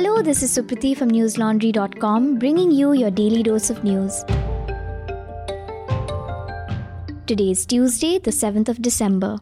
Hello, this is Supriti from newslaundry.com bringing you your daily dose of news. Today is Tuesday, the 7th of December.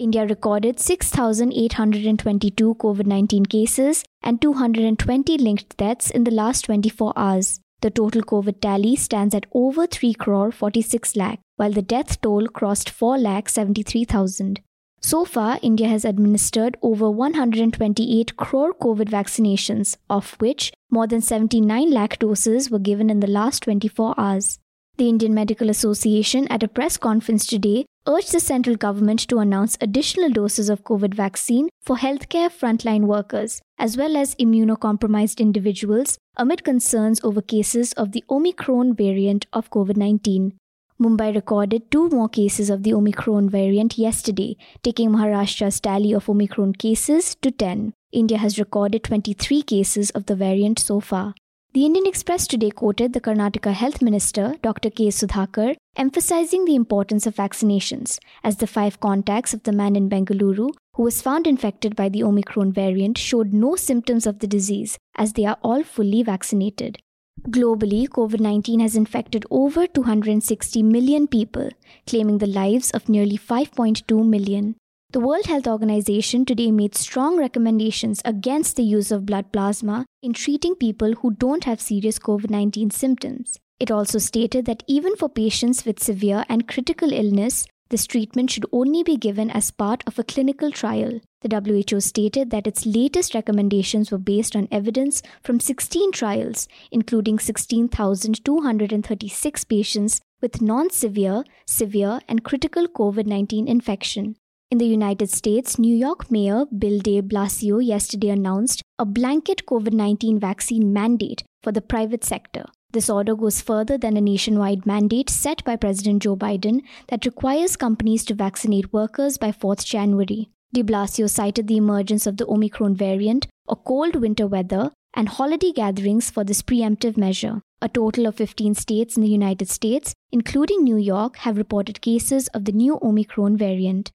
India recorded 6,822 COVID 19 cases and 220 linked deaths in the last 24 hours. The total COVID tally stands at over 3 crore 46 lakh, while the death toll crossed 4 lakh 73,000. So far, India has administered over 128 crore COVID vaccinations, of which more than 79 lakh doses were given in the last 24 hours. The Indian Medical Association, at a press conference today, urged the central government to announce additional doses of COVID vaccine for healthcare frontline workers, as well as immunocompromised individuals, amid concerns over cases of the Omicron variant of COVID 19. Mumbai recorded two more cases of the Omicron variant yesterday, taking Maharashtra's tally of Omicron cases to 10. India has recorded 23 cases of the variant so far. The Indian Express today quoted the Karnataka Health Minister, Dr. K. Sudhakar, emphasizing the importance of vaccinations, as the five contacts of the man in Bengaluru who was found infected by the Omicron variant showed no symptoms of the disease, as they are all fully vaccinated. Globally, COVID 19 has infected over 260 million people, claiming the lives of nearly 5.2 million. The World Health Organization today made strong recommendations against the use of blood plasma in treating people who don't have serious COVID 19 symptoms. It also stated that even for patients with severe and critical illness, this treatment should only be given as part of a clinical trial. The WHO stated that its latest recommendations were based on evidence from 16 trials, including 16,236 patients with non severe, severe, and critical COVID 19 infection. In the United States, New York Mayor Bill de Blasio yesterday announced a blanket COVID 19 vaccine mandate for the private sector. This order goes further than a nationwide mandate set by President Joe Biden that requires companies to vaccinate workers by 4th January. De Blasio cited the emergence of the Omicron variant, a cold winter weather, and holiday gatherings for this preemptive measure. A total of 15 states in the United States, including New York, have reported cases of the new Omicron variant.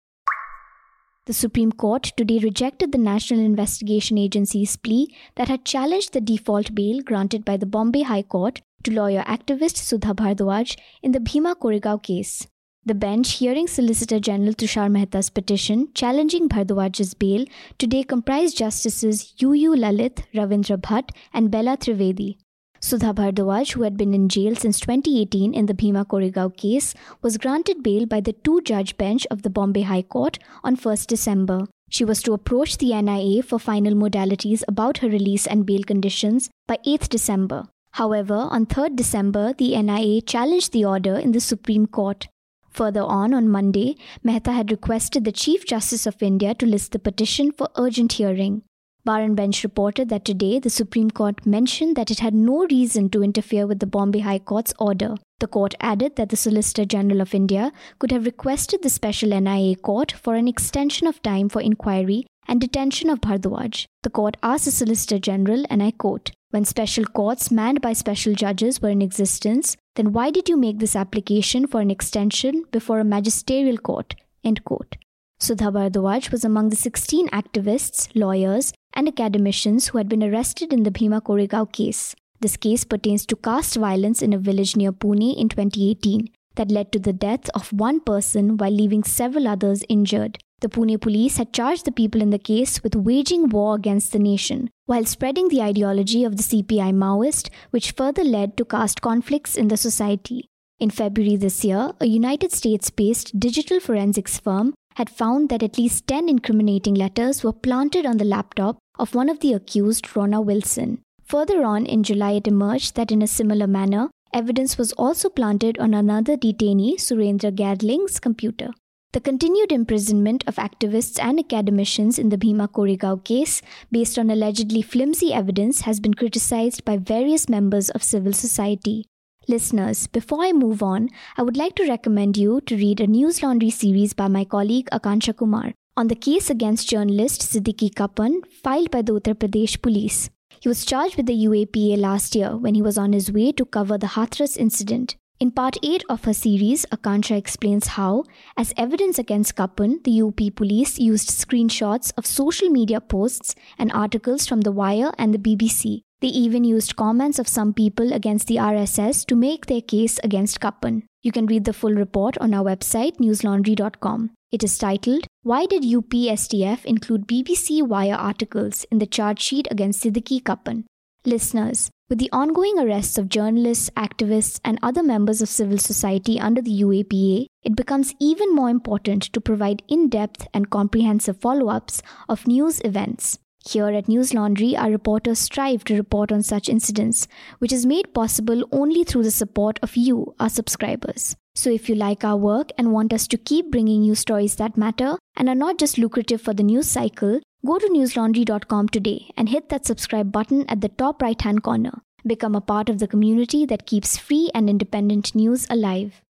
The Supreme Court today rejected the National Investigation Agency's plea that had challenged the default bail granted by the Bombay High Court to lawyer activist Sudha Bhardwaj in the Bhima Koregaon case. The bench hearing Solicitor General Tushar Mehta's petition challenging Bhardwaj's bail today comprised Justices U. U. Lalit, Ravindra Bhat, and Bela Trivedi. Sudha Bhardwaj, who had been in jail since 2018 in the Bhima Koregaon case, was granted bail by the two judge bench of the Bombay High Court on 1st December. She was to approach the NIA for final modalities about her release and bail conditions by 8th December. However, on 3rd December, the NIA challenged the order in the Supreme Court. Further on, on Monday, Mehta had requested the Chief Justice of India to list the petition for urgent hearing. Bar and Bench reported that today the Supreme Court mentioned that it had no reason to interfere with the Bombay High Court's order. The court added that the Solicitor General of India could have requested the special NIA court for an extension of time for inquiry and detention of Bhardwaj. The court asked the Solicitor General, and I quote, when special courts manned by special judges were in existence, then why did you make this application for an extension before a magisterial court? End quote. Sudha Bhardwaj was among the 16 activists, lawyers, and academicians who had been arrested in the Bhima Koregaon case. This case pertains to caste violence in a village near Pune in 2018 that led to the death of one person while leaving several others injured. The Pune police had charged the people in the case with waging war against the nation, while spreading the ideology of the CPI Maoist, which further led to caste conflicts in the society. In February this year, a United States based digital forensics firm had found that at least 10 incriminating letters were planted on the laptop of one of the accused, Rona Wilson. Further on in July, it emerged that in a similar manner, evidence was also planted on another detainee, Surendra Gadling's computer. The continued imprisonment of activists and academicians in the Bhima Koregaon case, based on allegedly flimsy evidence, has been criticized by various members of civil society. Listeners, before I move on, I would like to recommend you to read a News Laundry series by my colleague Akanksha Kumar on the case against journalist Siddique Kappan filed by the Uttar Pradesh police. He was charged with the UAPA last year when he was on his way to cover the Hathras incident. In part 8 of her series, Akanksha explains how, as evidence against Kappan, the UP police used screenshots of social media posts and articles from The Wire and the BBC. They even used comments of some people against the RSS to make their case against Kappan. You can read the full report on our website, newslaundry.com. It is titled, Why Did UPSTF Include BBC Wire Articles in the Charge Sheet Against Siddique Kappan? Listeners, with the ongoing arrests of journalists, activists, and other members of civil society under the UAPA, it becomes even more important to provide in depth and comprehensive follow ups of news events. Here at News Laundry, our reporters strive to report on such incidents, which is made possible only through the support of you, our subscribers. So if you like our work and want us to keep bringing you stories that matter and are not just lucrative for the news cycle, Go to newslaundry.com today and hit that subscribe button at the top right hand corner. Become a part of the community that keeps free and independent news alive.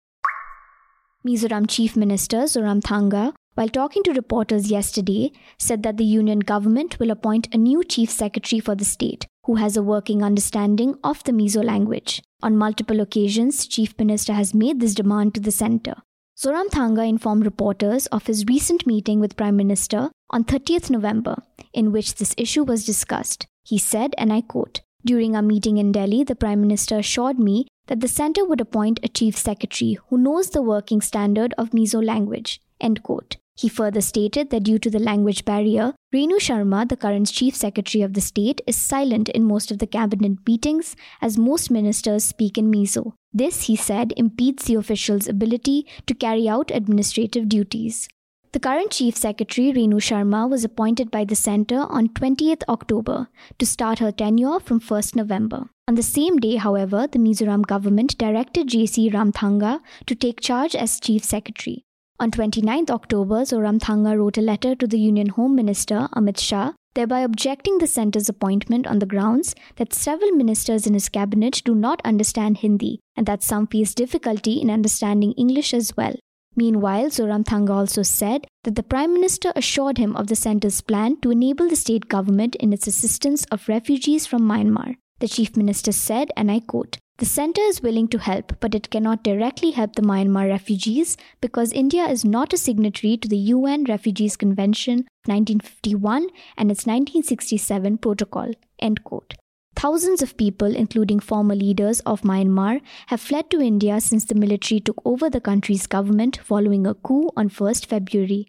Mizoram Chief Minister Zoramthanga, while talking to reporters yesterday, said that the union government will appoint a new chief secretary for the state who has a working understanding of the Mizo language. On multiple occasions, Chief Minister has made this demand to the centre. Zoramthanga informed reporters of his recent meeting with Prime Minister on 30th November, in which this issue was discussed. He said, and I quote, During our meeting in Delhi, the Prime Minister assured me that the centre would appoint a chief secretary who knows the working standard of Mizo language. End quote. He further stated that due to the language barrier, Renu Sharma, the current chief secretary of the state, is silent in most of the cabinet meetings as most ministers speak in Mizo. This, he said, impedes the official's ability to carry out administrative duties. The current Chief Secretary, Renu Sharma, was appointed by the centre on 20th October to start her tenure from 1st November. On the same day, however, the Mizoram government directed J.C. Ramthanga to take charge as Chief Secretary. On 29 October, Zoram Zoramthanga wrote a letter to the Union Home Minister Amit Shah, thereby objecting the centre's appointment on the grounds that several ministers in his cabinet do not understand Hindi and that some face difficulty in understanding English as well. Meanwhile, Zoram Zoramthanga also said that the Prime Minister assured him of the centre's plan to enable the state government in its assistance of refugees from Myanmar. The Chief Minister said, and I quote, the centre is willing to help, but it cannot directly help the Myanmar refugees because India is not a signatory to the UN Refugees Convention 1951 and its 1967 protocol. End quote. Thousands of people, including former leaders of Myanmar, have fled to India since the military took over the country's government following a coup on 1st February.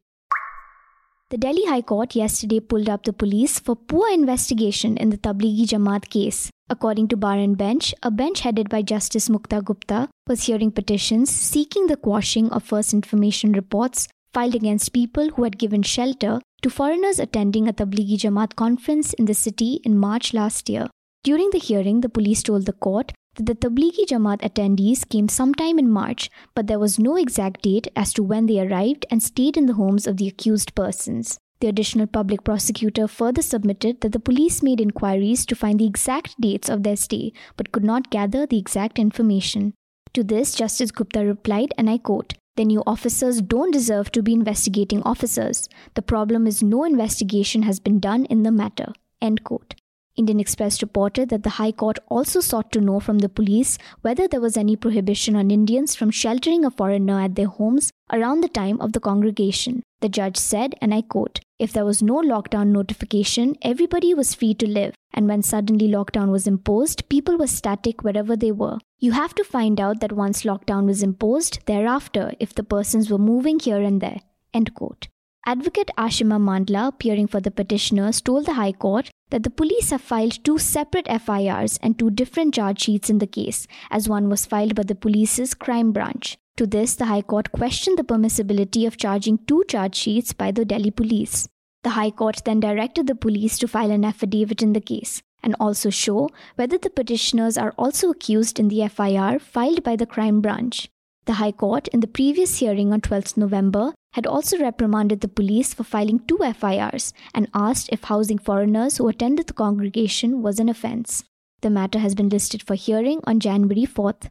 The Delhi High Court yesterday pulled up the police for poor investigation in the Tablighi Jamaat case. According to Bar and Bench, a bench headed by Justice Mukta Gupta was hearing petitions seeking the quashing of first information reports filed against people who had given shelter to foreigners attending a Tablighi Jamaat conference in the city in March last year. During the hearing, the police told the court that the Tablighi Jamaat attendees came sometime in March, but there was no exact date as to when they arrived and stayed in the homes of the accused persons. The additional public prosecutor further submitted that the police made inquiries to find the exact dates of their stay, but could not gather the exact information. To this, Justice Gupta replied, and I quote, then you officers don't deserve to be investigating officers. The problem is no investigation has been done in the matter. End quote. Indian Express reported that the High Court also sought to know from the police whether there was any prohibition on Indians from sheltering a foreigner at their homes around the time of the congregation. The judge said, and I quote, If there was no lockdown notification, everybody was free to live, and when suddenly lockdown was imposed, people were static wherever they were. You have to find out that once lockdown was imposed, thereafter, if the persons were moving here and there. End quote. Advocate Ashima Mandla, appearing for the petitioners, told the High Court that the police have filed two separate FIRs and two different charge sheets in the case, as one was filed by the police's crime branch. To this, the High Court questioned the permissibility of charging two charge sheets by the Delhi police. The High Court then directed the police to file an affidavit in the case and also show whether the petitioners are also accused in the FIR filed by the crime branch. The High Court, in the previous hearing on 12th November, had also reprimanded the police for filing two FIRs and asked if housing foreigners who attended the congregation was an offence. The matter has been listed for hearing on January 4th.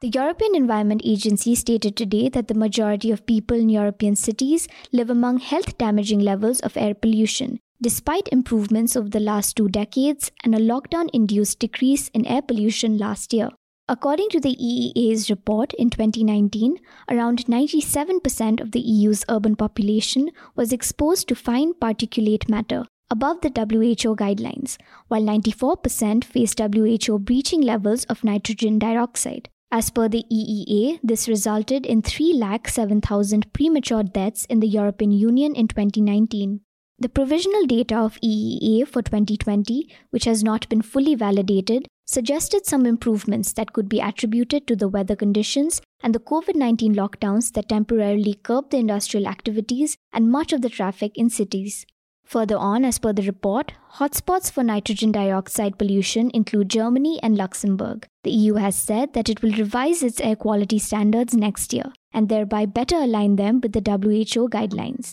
The European Environment Agency stated today that the majority of people in European cities live among health damaging levels of air pollution, despite improvements over the last two decades and a lockdown induced decrease in air pollution last year. According to the EEA's report in 2019, around 97% of the EU's urban population was exposed to fine particulate matter above the WHO guidelines, while 94% faced WHO breaching levels of nitrogen dioxide. As per the EEA, this resulted in 3,07,000 premature deaths in the European Union in 2019. The provisional data of EEA for 2020, which has not been fully validated, suggested some improvements that could be attributed to the weather conditions and the COVID 19 lockdowns that temporarily curbed the industrial activities and much of the traffic in cities. Further on, as per the report, hotspots for nitrogen dioxide pollution include Germany and Luxembourg. The EU has said that it will revise its air quality standards next year and thereby better align them with the WHO guidelines.